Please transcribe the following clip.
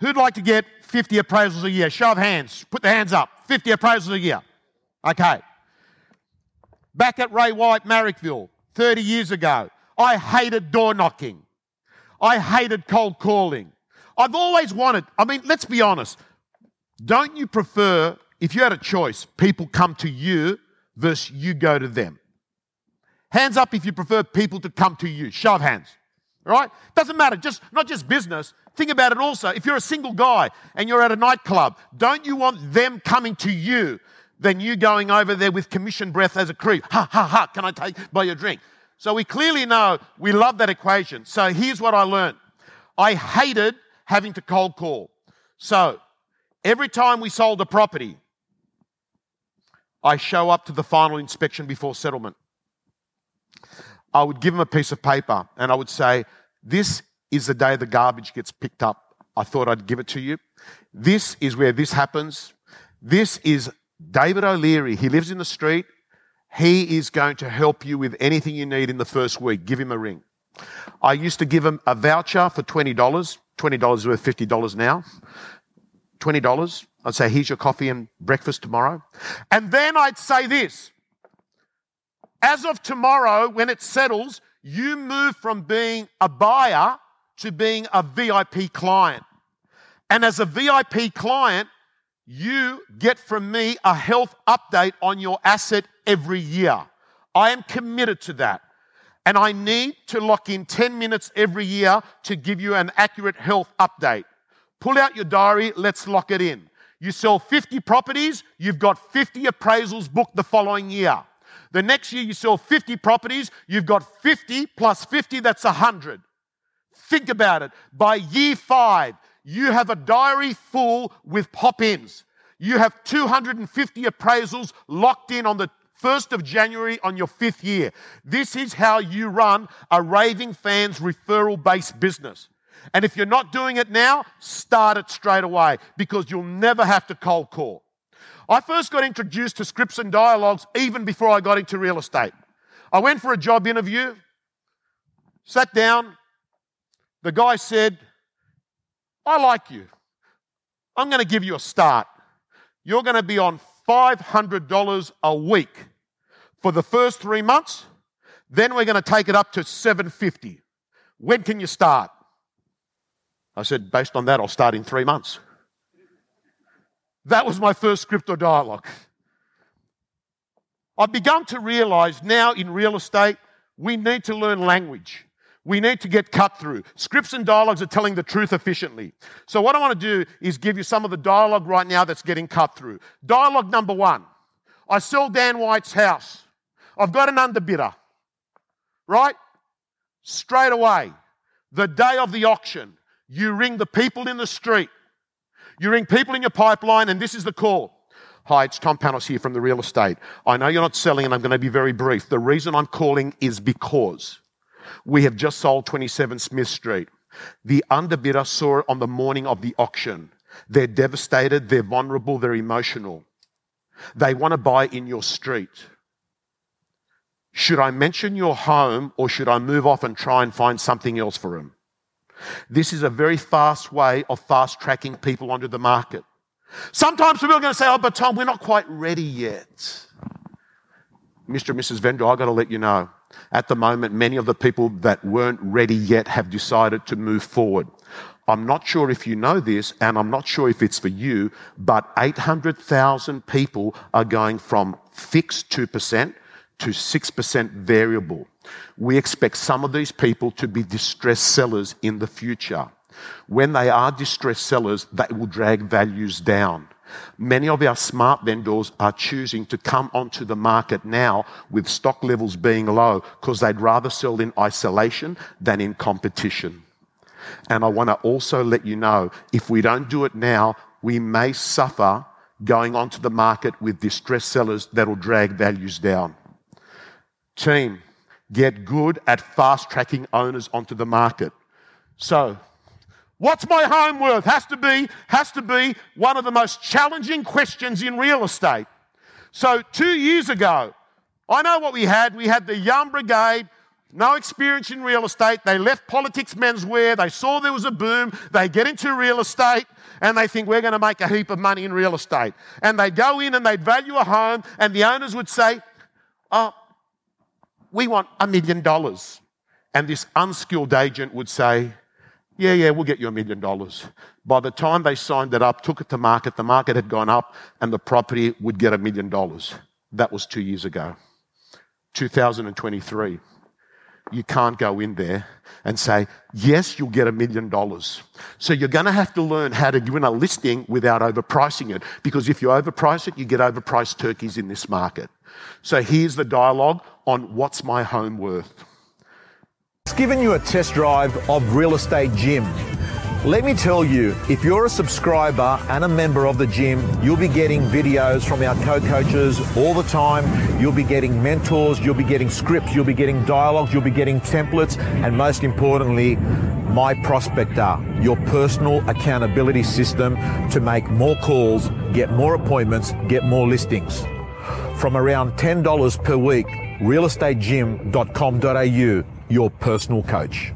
Who'd like to get 50 appraisals a year? Show of hands. Put the hands up. 50 appraisals a year. Okay. Back at Ray White, Marrickville, 30 years ago, I hated door knocking. I hated cold calling. I've always wanted, I mean, let's be honest. Don't you prefer, if you had a choice, people come to you versus you go to them? Hands up if you prefer people to come to you. Show of hands. Right? Doesn't matter. Just not just business. Think about it also. If you're a single guy and you're at a nightclub, don't you want them coming to you than you going over there with commission breath as a creep? Ha ha ha, can I take buy your drink? So we clearly know we love that equation. So here's what I learned. I hated having to cold call. So every time we sold a property, I show up to the final inspection before settlement. I would give them a piece of paper and I would say, This is the day the garbage gets picked up. I thought I'd give it to you. This is where this happens. This is David O'Leary. He lives in the street. He is going to help you with anything you need in the first week. Give him a ring. I used to give him a voucher for $20. $20 is worth $50 now. $20. I'd say, here's your coffee and breakfast tomorrow. And then I'd say this as of tomorrow, when it settles, you move from being a buyer to being a VIP client. And as a VIP client, you get from me a health update on your asset every year. I am committed to that. And I need to lock in 10 minutes every year to give you an accurate health update. Pull out your diary, let's lock it in. You sell 50 properties, you've got 50 appraisals booked the following year. The next year you sell 50 properties, you've got 50 plus 50, that's 100. Think about it. By year five, you have a diary full with pop ins. You have 250 appraisals locked in on the 1st of January on your fifth year. This is how you run a raving fans referral based business. And if you're not doing it now, start it straight away because you'll never have to cold call. I first got introduced to scripts and dialogues even before I got into real estate. I went for a job interview, sat down. The guy said, I like you. I'm going to give you a start. You're going to be on $500 a week for the first three months. Then we're going to take it up to 750. When can you start? I said, based on that, I'll start in three months. That was my first script or dialogue. I've begun to realize now in real estate, we need to learn language. We need to get cut through. Scripts and dialogues are telling the truth efficiently. So, what I want to do is give you some of the dialogue right now that's getting cut through. Dialogue number one I sell Dan White's house. I've got an underbidder, right? Straight away, the day of the auction, you ring the people in the street you ring people in your pipeline, and this is the call. Hi, it's Tom Panos here from the real estate. I know you're not selling, and I'm going to be very brief. The reason I'm calling is because we have just sold 27 Smith Street. The underbidder saw it on the morning of the auction. They're devastated, they're vulnerable, they're emotional. They want to buy in your street. Should I mention your home or should I move off and try and find something else for them? This is a very fast way of fast tracking people onto the market. Sometimes people are going to say, Oh, but Tom, we're not quite ready yet. Mr. and Mrs. Vendor, I've got to let you know. At the moment, many of the people that weren't ready yet have decided to move forward. I'm not sure if you know this, and I'm not sure if it's for you, but 800,000 people are going from fixed 2% to 6% variable. We expect some of these people to be distressed sellers in the future. When they are distressed sellers, they will drag values down. Many of our smart vendors are choosing to come onto the market now with stock levels being low because they'd rather sell in isolation than in competition. And I want to also let you know if we don't do it now, we may suffer going onto the market with distressed sellers that'll drag values down. Team, get good at fast tracking owners onto the market. So, what's my home worth? Has to be, has to be one of the most challenging questions in real estate. So, two years ago, I know what we had. We had the Young Brigade no experience in real estate. They left Politix menswear. They saw there was a boom. They get into real estate and they think we're going to make a heap of money in real estate. And they go in and they'd value a home, and the owners would say, Oh, we want a million dollars. And this unskilled agent would say, Yeah, yeah, we'll get you a million dollars. By the time they signed it up, took it to market, the market had gone up, and the property would get a million dollars. That was two years ago. 2023 you can't go in there and say, yes, you'll get a million dollars. So you're going to have to learn how to win a listing without overpricing it. Because if you overprice it, you get overpriced turkeys in this market. So here's the dialogue on what's my home worth. It's given you a test drive of Real Estate Gym. Let me tell you, if you're a subscriber and a member of the gym, you'll be getting videos from our co-coaches all the time. You'll be getting mentors, you'll be getting scripts, you'll be getting dialogues, you'll be getting templates, and most importantly, my prospector, your personal accountability system to make more calls, get more appointments, get more listings. From around $10 per week, realestategym.com.au, your personal coach.